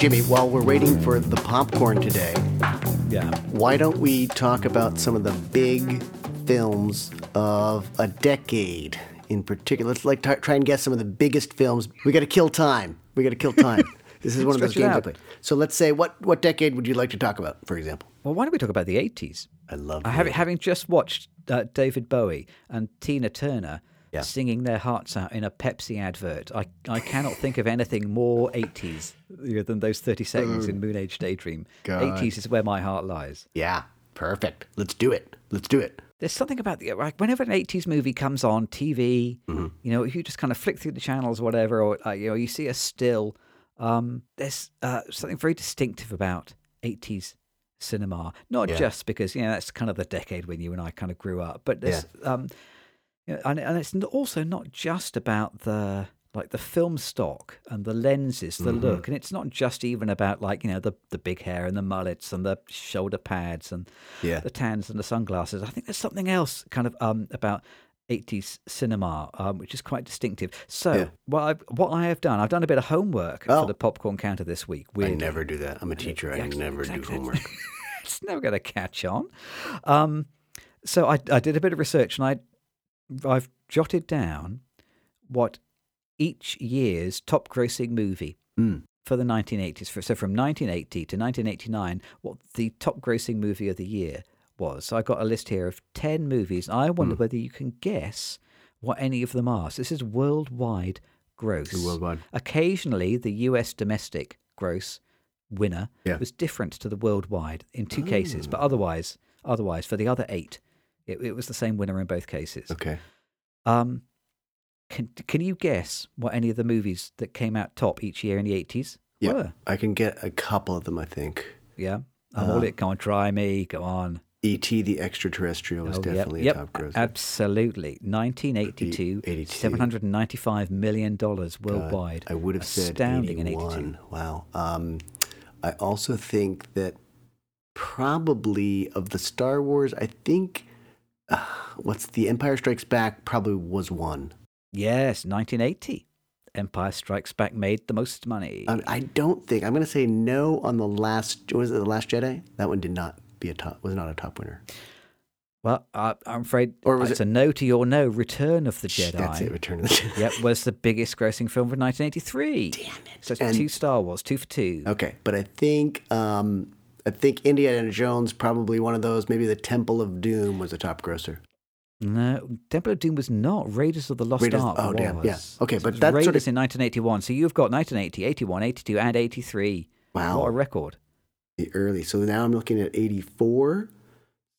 Jimmy, while we're waiting for the popcorn today, Yeah. why don't we talk about some of the big films of a decade in particular? Let's like t- try and guess some of the biggest films. We got to kill time. We got to kill time. This is one of those games I play. So let's say what what decade would you like to talk about, for example? Well, why don't we talk about the 80s? I love I having, having just watched uh, David Bowie and Tina Turner Yeah. singing their hearts out in a Pepsi advert, I, I cannot think of anything more 80s than those 30 seconds in Moon Age Daydream. God. 80s is where my heart lies. Yeah, perfect. Let's do it. Let's do it. There's something about the like whenever an 80s movie comes on TV, Mm-hmm. you know, if you just kind of flick through the channels or whatever, or uh, you know, you see a still. Um, there's uh, something very distinctive about 80s cinema, not Yeah. just because you know that's kind of the decade when you and I kind of grew up, but there's um, you know, and, and it's also not just about the like the film stock and the lenses, the Mm-hmm. look, and it's not just even about like you know the the big hair and the mullets and the shoulder pads and Yeah. the tans and the sunglasses. I think there's something else kind of um, about 80s cinema, um, which is quite distinctive. So, Yeah. what, I've, what I have done, I've done a bit of homework Oh. for the popcorn counter this week. I never do that. I'm a teacher. I Yeah, never do homework. it's never going to catch on. Um, so I, I did a bit of research and I, I've jotted down what each year's top grossing movie Mm. for the 1980s, so from 1980 to 1989, what the top grossing movie of the year was. So I got a list here of 10 movies. I wonder Hmm. whether you can guess what any of them are. So this is worldwide gross. Worldwide. Occasionally, the US domestic gross winner Yeah. was different to the worldwide in two cases, but otherwise, otherwise for the other eight, it, it was the same winner in both cases. Okay. Um, can can you guess what any of the movies that came out top each year in the eighties Yeah. were? I can get a couple of them, I think. Yeah, I'm all it. Go on, try me. Go on. E.T. the Extraterrestrial was Oh, definitely yep, a top grosser. Absolutely. 1982, 82. $795 million worldwide. I would have said Astounding in 81. 82. Wow. Um, I also think that probably of the Star Wars, I think uh, what's the Empire Strikes Back probably was one. Yes, 1980. Empire Strikes Back made the most money. I, I don't think I'm going to say no on the last. Was it the Last Jedi? That one did not be a top. Was not a top winner. well, I, I'm afraid Or was it's a no to your no. Return of the Jedi. That's it. Return of the Jedi. Yep, was the biggest grossing film of 1983. Damn it. So it's And- two Star Wars, two for two. Okay, but I think um, I think Indiana Jones probably one of those. Maybe the Temple of Doom was a top grosser. No, Temple of Doom was not. Raiders of the Lost Raiders- Ark oh, was. damn, yeah. Okay, So but that's sort Raiders of- in 1981. So you've got 1980, 81, 82, and 83. Wow. What a record. the early. So now I'm looking at 84.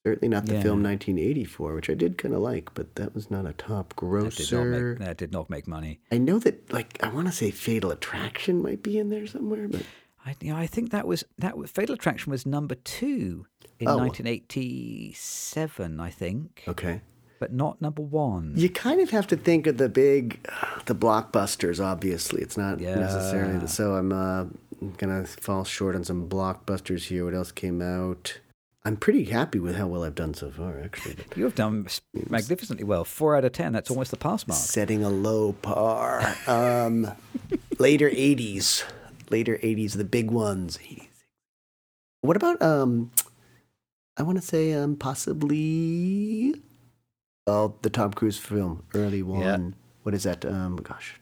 Certainly not the Yeah. film 1984, which I did kind of like, but that was not a top That did, not grosser. make, that did not make money. I know that, like, I want to say Fatal Attraction might be in there somewhere, but I, you know, I think that was that was, Fatal Attraction was number two in Oh. 1987, I think, okay. but not number one. You kind of have to think of the big, the blockbusters. Obviously, it's not Yeah. necessarily. So I'm uh, gonna fall short on some blockbusters here. What else came out? I'm pretty happy with how well I've done so far, actually. You have done magnificently well. Four out of ten. That's almost the pass mark. setting a low par. Um, later '80s, later '80s, the big ones. 80s. What about um? I want to say um possibly. Oh, the Tom Cruise film, early one. Yeah. What is that? Um, gosh,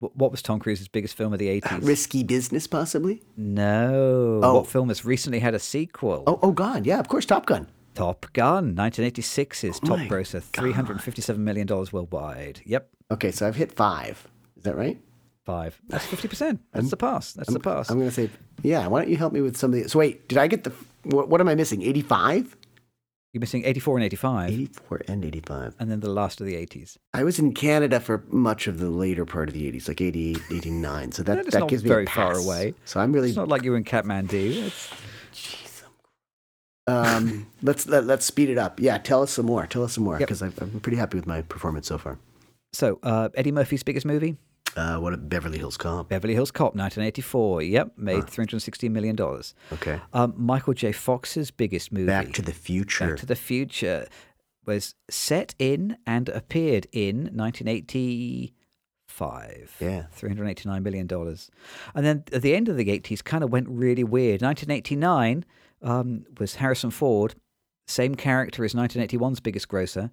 What was Tom Cruise's biggest film of the 80s? Risky Business, possibly. No. Oh. What film has recently had a sequel? Oh, oh God, yeah, of course, Top Gun. Top Gun, 1986's Oh top grosser, $357 million worldwide. Yep, Okay, so I've hit five. Is that right? Five. That's 50%. That's the pass. That's the pass. I'm gonna say, yeah. Why don't you help me with some of the? So wait, did I get the? What, what am I missing? 85, You're missing 84 and 85, 84, and 85. and then the last of the 80s. I was in Canada for much of the later part of the 80s, like 88, 89. So that, is that not gives me very a far away. So I'm really It's not like you were in Kathmandu. It's, um let's let, let's speed it up. Yeah, tell us some more. Tell us some more because I've I'm pretty happy with my performance so far. so, uh, Eddie Murphy's biggest movie, Uh what a Beverly Hills Cop. Beverly Hills Cop, 1984. Yep, made $316 million. Okay. Um, Michael J. Fox's biggest movie, Back to the Future. Back to the Future was set in and appeared in 1985 five. Yeah. $389 million. And then at the end of the 80s, kind of went really weird. 1989 um, was Harrison Ford, same character as 1981's biggest grosser,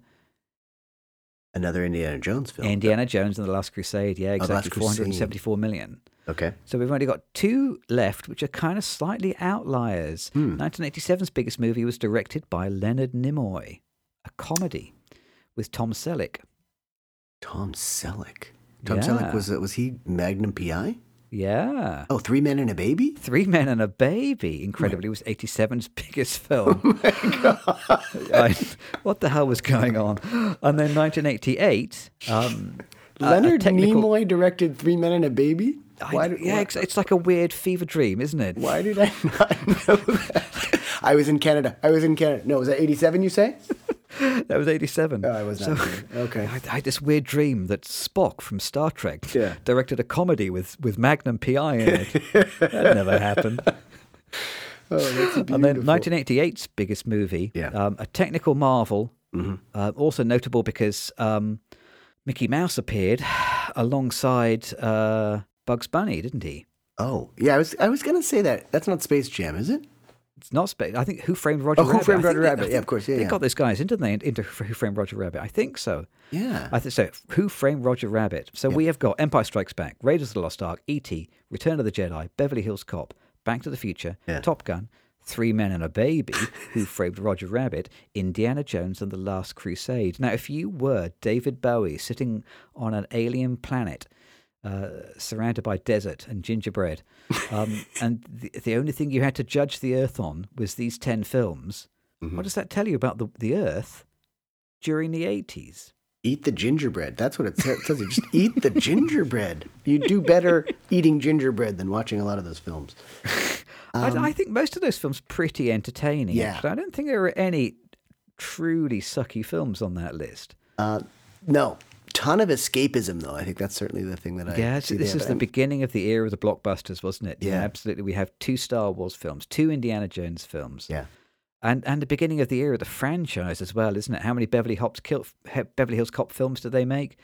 Another Indiana Jones film. Indiana Jones and the Last Crusade. Yeah, Oh, exactly. 474 million. Okay. So we've only got two left, which are kind of slightly outliers. Hmm. 1987's biggest movie was directed by Leonard Nimoy, a comedy with Tom Selleck. Tom Selleck. Tom Yeah. Selleck was was he Magnum PI? Yeah. Oh, Three Men and a Baby. Three Men and a Baby, incredibly, it was 87's biggest film. Oh I- what the hell was going on? And then 1988, um, Leonard technical- Nimoy directed Three Men and a Baby. I- Why did, yeah, why, it's, it's like a weird fever dream, isn't it? why did I not know that? I was in Canada. I was in Canada. No, was that eighty seven? You say? That was 87. Oh, I was not. So- okay. I, I had this weird dream that Spock from Star Trek Yeah. directed a comedy with, with Magnum PI in it. that never happened. Oh. And then 1988's biggest movie, Yeah. um, a technical marvel, Mhm. uh, also notable because um, Mickey Mouse appeared alongside uh, Bugs Bunny, didn't he? Oh, yeah. I was I was gonna say that. That's not Space Jam, is it? It's not Space. I think Who Framed Roger Oh, Who Rabbit. Framed I think Roger they- Rabbit. Yeah, of course. Yeah, they yeah. got those guys, didn't they, into Who Framed Roger Rabbit? I think so. Yeah. I think so. Who Framed Roger Rabbit? So we have got Empire Strikes Back, Raiders of the Lost Ark, E.T., Return of the Jedi, Beverly Hills Cop, Back to the Future, Yeah. Top Gun, Three Men and a Baby, Who Framed Roger Rabbit, Indiana Jones and the Last Crusade. Now, if you were David Bowie sitting on an alien planet, uh, surrounded by desert and gingerbread, um, and the, the only thing you had to judge the Earth on was these ten films, Mm-hmm. what does that tell you about the, the Earth during the eighties? Eat the gingerbread. That's what it sa- it says. Just eat the gingerbread. You do better eating gingerbread than watching a lot of those films. I, I think most of those films pretty entertaining. Um, Yeah. I don't think there are any truly sucky films on that list. Uh, no, ton of escapism though. I think that's certainly the thing that I yeah, see this there, is the I'm- beginning of the era of the blockbusters, wasn't it? Yeah. absolutely. We have two Star Wars films, two Indiana Jones films, Yeah, and and the beginning of the era of the franchise as well, isn't it? How many Beverly Hills, Kil- Beverly Hills Cop films did they make?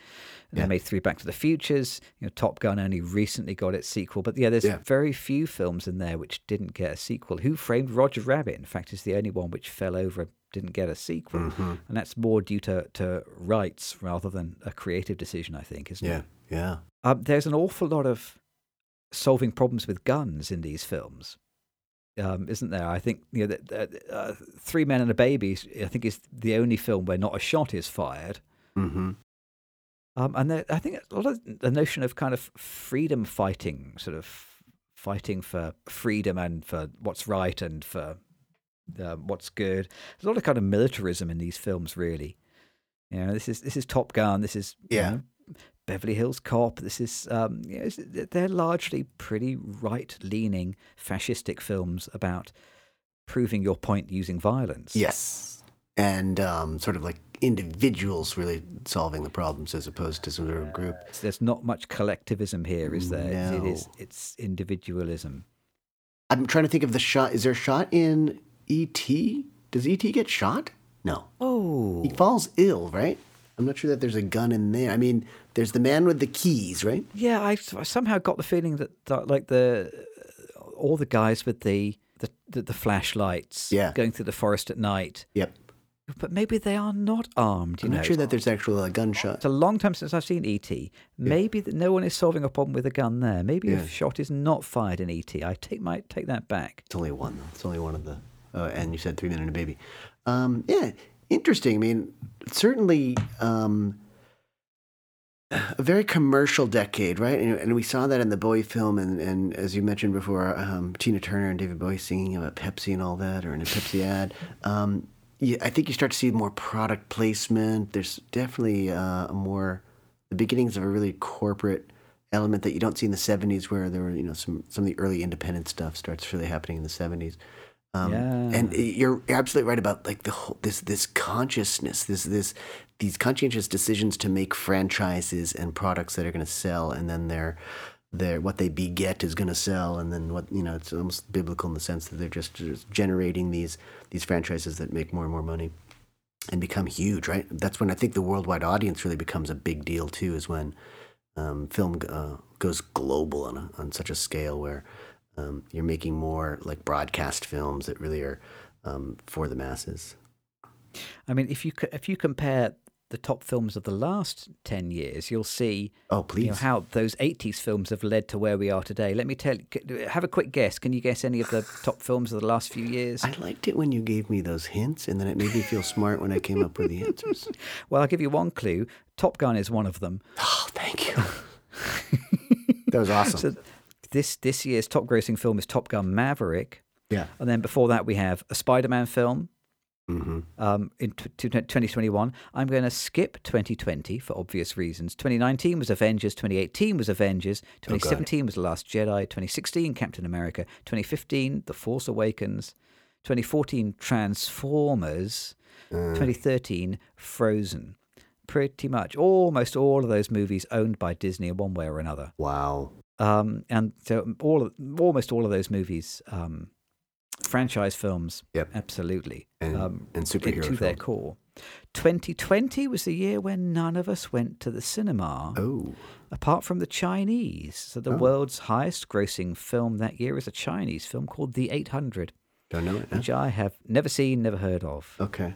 And Yeah. They made three Back to the Futures. You know, Top Gun only recently got its sequel, but yeah, there's Yeah. very few films in there which didn't get a sequel. Who Framed Roger Rabbit? In fact, is the only one which fell over and didn't get a sequel, Mm-hmm. and that's more due to to rights rather than a creative decision, I think, isn't yeah, it? yeah. Um, there's an awful lot of solving problems with guns in these films, um, isn't there? I think you know, that, uh, Three Men and a Baby. I think is the only film where not a shot is fired. Mm-hmm. Um, and there, I think a lot of the notion of kind of freedom fighting, sort of fighting for freedom and for what's right and for uh, what's good. There's a lot of kind of militarism in these films, really. You know, this is this is Top Gun. This is you Yeah. know, Beverly Hills Cop. This is um, you know, they're largely pretty right-leaning fascistic films about proving your point using violence. Yes, and um, sort of like individuals really solving the problems as opposed to some sort of group. There's not much collectivism here, is there? It's- It is. No. It's individualism. I'm trying to think of the shot. Is there a shot in E.T.? Does E.T. get shot? No. Oh, He falls ill, right? I'm not sure that there's a gun in there. I mean, there's the man with the keys, right? yeah. I, I somehow got the feeling that, that like the all the guys with the the, the, the flashlights, Yeah. going through the forest at night, Yep. but maybe they are not armed. I'm know, not sure that there's actually a gunshot. It's a long time since I've seen ET. Maybe that no one is solving a problem with a gun there. Maybe Yeah. a shot is not fired in ET. I take might take that back. It's only one. though. It's only one of the. Uh, and you said three men and a baby. Um, yeah, interesting. I mean, certainly um, a very commercial decade, right? And, and we saw that in the Bowie film, and, and as you mentioned before, um, Tina Turner and David Bowie singing about Pepsi and all that, or in a Pepsi ad. Um, I think you start to see more product placement. There's definitely uh, a more the beginnings of a really corporate element that you don't see in the 70s where there were you know some some of the early independent stuff starts really happening in the 70s um, Yeah. and you're you're absolutely right about like the whole this this consciousness this this these conscientious decisions to make franchises and products that are going to sell and then they're they're what they beget is going to sell and then what you know it's almost biblical in the sense that they're just, just generating these these franchises that make more and more money and become huge right that's when i think the worldwide audience really becomes a big deal too is when um, film uh, goes global on a, on such a scale where um, you're making more like broadcast films that really are um, for the masses. I mean, if you if you compare the top films of the last 10 years, you'll see Oh, you know, please. how those 80s films have led to where we are today. Let me tell you, have a quick guess. Can you guess any of the top films of the last few years? I liked it when you gave me those hints, and then it made me feel smart when I came up with the answers. Well, I'll give you one clue. Top Gun is one of them. Oh, thank you. that was awesome. So this this year's top grossing film is Top Gun Maverick. yeah. And then before that, we have a Spider Man film hmm um, in t- t- 2021. I'm going to skip 2020 for obvious reasons. 2019 was Avengers. 2018 was Avengers. 2017 was The Last Jedi. 2016, Captain America. 2015, The Force Awakens. 2014, Transformers. 2013, Frozen. Pretty much almost all of those movies owned by Disney in one way or another. Wow. Um, and so all of, almost all of those movies, um, franchise films, Yep. absolutely, And, um, and superhero to their core. 2020 was the year when none of us went to the cinema, Oh, apart from the Chinese. So the Oh. world's highest-grossing film that year is a Chinese film called The 800, don't know it. Huh? which I have never seen, never heard of. Okay.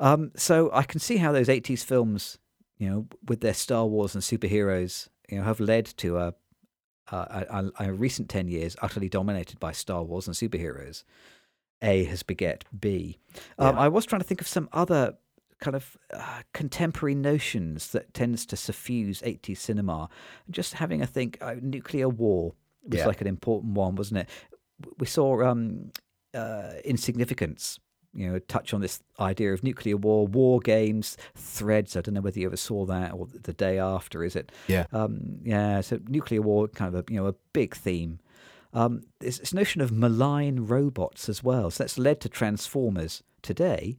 Um, so I can see how those 80s films, you know, with their Star Wars and superheroes, you know, have led to a, a, a, a recent 10 years utterly dominated by Star Wars and superheroes. A has beget B. Um, Yeah. I was trying to think of some other kind of uh, contemporary notions that tends to suffuse 80s cinema. Just having a think, uh, nuclear war was Yeah. like an important one, wasn't it? We saw um, uh, Insignificance, you know, touch on this idea of nuclear war, war games, threads. I don't know whether you ever saw that or the day after, is it? Yeah. Um, yeah, so nuclear war, kind of a, you know, a big theme. Um, there's this notion of malign robots as well. So that's led to Transformers today.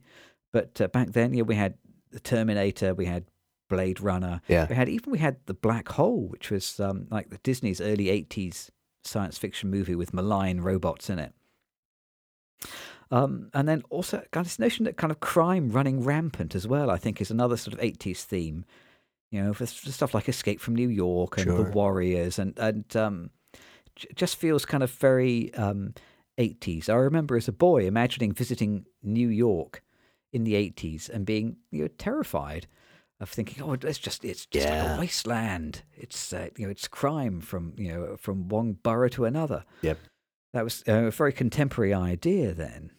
But uh, back then, yeah, we had the Terminator, we had Blade Runner, Yeah. we had even we had the Black Hole, which was um, like the Disney's early '80s science fiction movie with malign robots in it. Um, and then also kind of this notion that kind of crime running rampant as well, I think, is another sort of 80s theme. You know, for, stuff like Escape from New York and Sure. The Warriors, and and um, j- just feels kind of very um, 80s. I remember as a boy imagining visiting New York in the 80s and being you know terrified of thinking, oh, it's just it's just like a wasteland. It's uh, you know it's crime from you know from one borough to another. Yep. That was uh, a very contemporary idea then.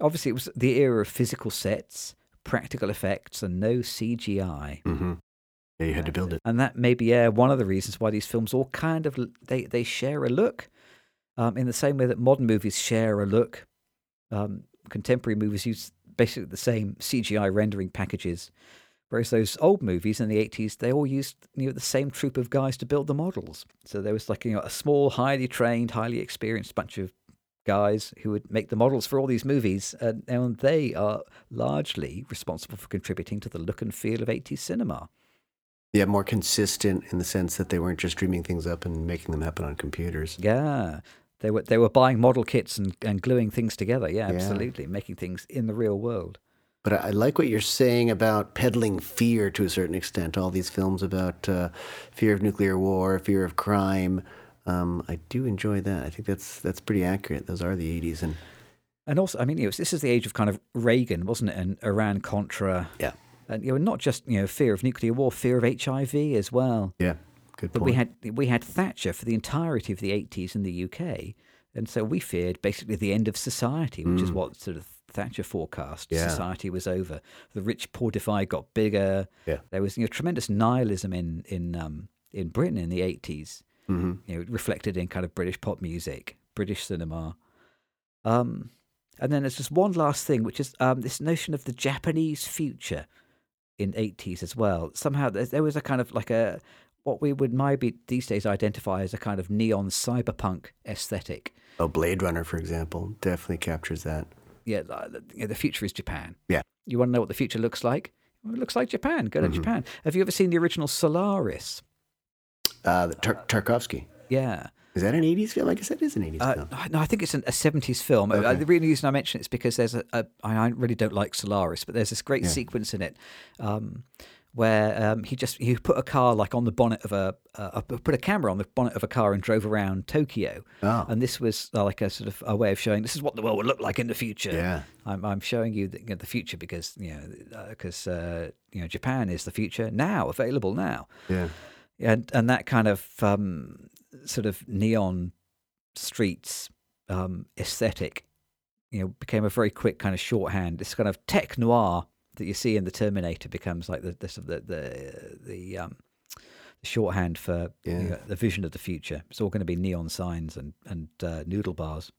Obviously, it was the era of physical sets, practical effects, and no CGI. Mm-hmm. Yeah, you had to build it. And that may be yeah, one of the reasons why these films all kind of they, they share a look, um, in the same way that modern movies share a look. Um, contemporary movies use basically the same CGI rendering packages, whereas those old movies in the eighties they all used you know the same troop of guys to build the models. So there was like you know a small, highly trained, highly experienced bunch of guys who would make the models for all these movies, and, and they are largely responsible for contributing to the look and feel of 80s cinema. Yeah, more consistent in the sense that they weren't just dreaming things up and making them happen on computers. Yeah. They were they were buying model kits and, and gluing things together. Yeah, Yeah. absolutely. Making things in the real world. But I, like what you're saying about peddling fear to a certain extent. All these films about uh, fear of nuclear war, fear of crime. Um, I do enjoy that. I think that's that's pretty accurate. Those are the 80s, and And also, I mean, know, this is the age of kind of Reagan, wasn't it? And Iran Contra. yeah, And you know, not just you know fear of nuclear war, fear of HIV as well. yeah, good But point. we had we had Thatcher for the entirety of the 80s in the UK, and so we feared basically the end of society, which is what sort of Thatcher forecast. Yeah. Society was over. The rich poor divide got bigger. Yeah. There was you know tremendous nihilism in in um, in Britain in the 80s. hmm You know, reflected in kind of British pop music, British cinema. Um, and then there's just one last thing, which is um, this notion of the Japanese future in 80s as well. Somehow there, there was a kind of like a what we would maybe these days identify as a kind of neon cyberpunk aesthetic. Oh, Blade Runner, for example, definitely captures that. Yeah, the- you know, the future is Japan. Yeah. You want to know what the future looks like? Well, it looks like Japan. Go to Mhm. Japan. Have you ever seen the original Solaris? Uh, the Tar- Tarkovsky. Yeah. Is that an 80s film? I guess that is an 80s Uh, film. no, I think it's an, a 70s film. Uh, Okay. the reason I mention it is because there's a, a I I really don't like Solaris, but there's this great Yeah. sequence in it um, where um, he just he put a car like on the bonnet of a uh, put a camera on the bonnet of a car and drove around Tokyo. Oh. And this was uh, like a sort of a way of showing this is what the world would look like in the future. Yeah. I'm, I'm showing you the, you know, the future because you know because uh, you know Japan is the future now available now. Yeah. And and that kind of um, sort of neon streets um, aesthetic, you know, became a very quick kind of shorthand. This kind of tech noir that you see in the Terminator becomes like the the the the, the um shorthand for Yeah. you know, the vision of the future. It's all going to be neon signs and and uh, noodle bars.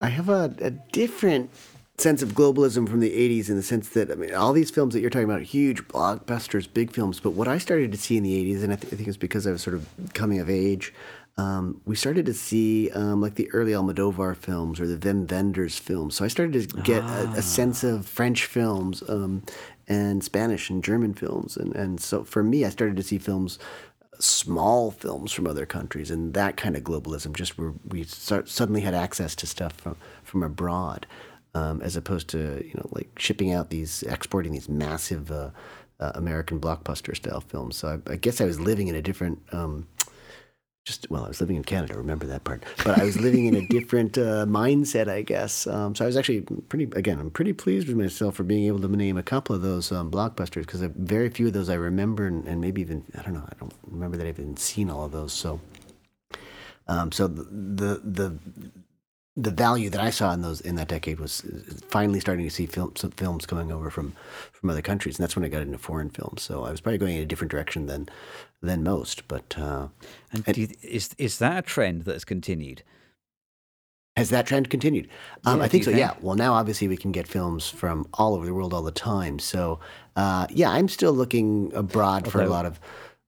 I have a, a different sense of globalism from the 80s in the sense that, I mean, all these films that you're talking about, huge blockbusters, big films, but what I started to see in the 80s, and I, th- I think it's because I was sort of coming of age, um, we started to see um, like the early Almodovar films or the Wim Wenders films. So I started to get a, a sense of French films um, and Spanish and German films. And, and so for me, I started to see films small films from other countries and that kind of globalism just where we start, suddenly had access to stuff from, from abroad um, as opposed to you know like shipping out these exporting these massive uh, uh, American blockbuster style films so I, I guess I was living in a different um, just well I was living in Canada remember that part. But I was living in a different uh, mindset I guess. Um, so I was actually pretty again I'm pretty pleased with myself for being able to name a couple of those um, blockbusters because very few of those I remember and, and maybe even I don't know I don't remember that I've even seen all of those. So um, so the, the the the value that I saw in those in that decade was finally starting to see film, some films coming over from from other countries, and that's when I got into foreign films. So I was probably going in a different direction than than most. But uh, And, And- you, is is that a trend that has continued? has that trend continued? Um, Yeah, I think so. you Yeah. Well, now obviously we can get films from all over the world all the time. So uh, yeah, I'm still looking abroad for a lot of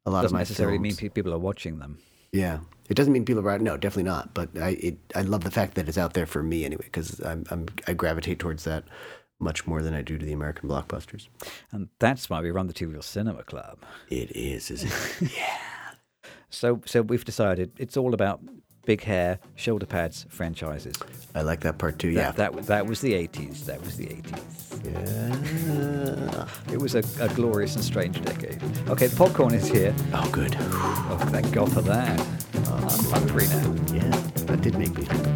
a lot of Doesn't my necessarily films. mean people are watching them. Yeah, it doesn't mean people are no, definitely not. But I it, I love the fact that it's out there for me anyway because I'm, I'm I gravitate towards that much more than I do to the American blockbusters. And that's why we run the Two Reel Cinema Club. It is, isn't it? Yeah. So, so we've decided it's all about big hair, shoulder pads, franchises. I like that part too. Yeah. that that was the 80s. That was the 80s. yeah. It was a, a glorious and strange decade. Okay, the popcorn is here. Oh, good. Oh, thank God for that. Uh, I'm hungry now. Yeah, that did make me.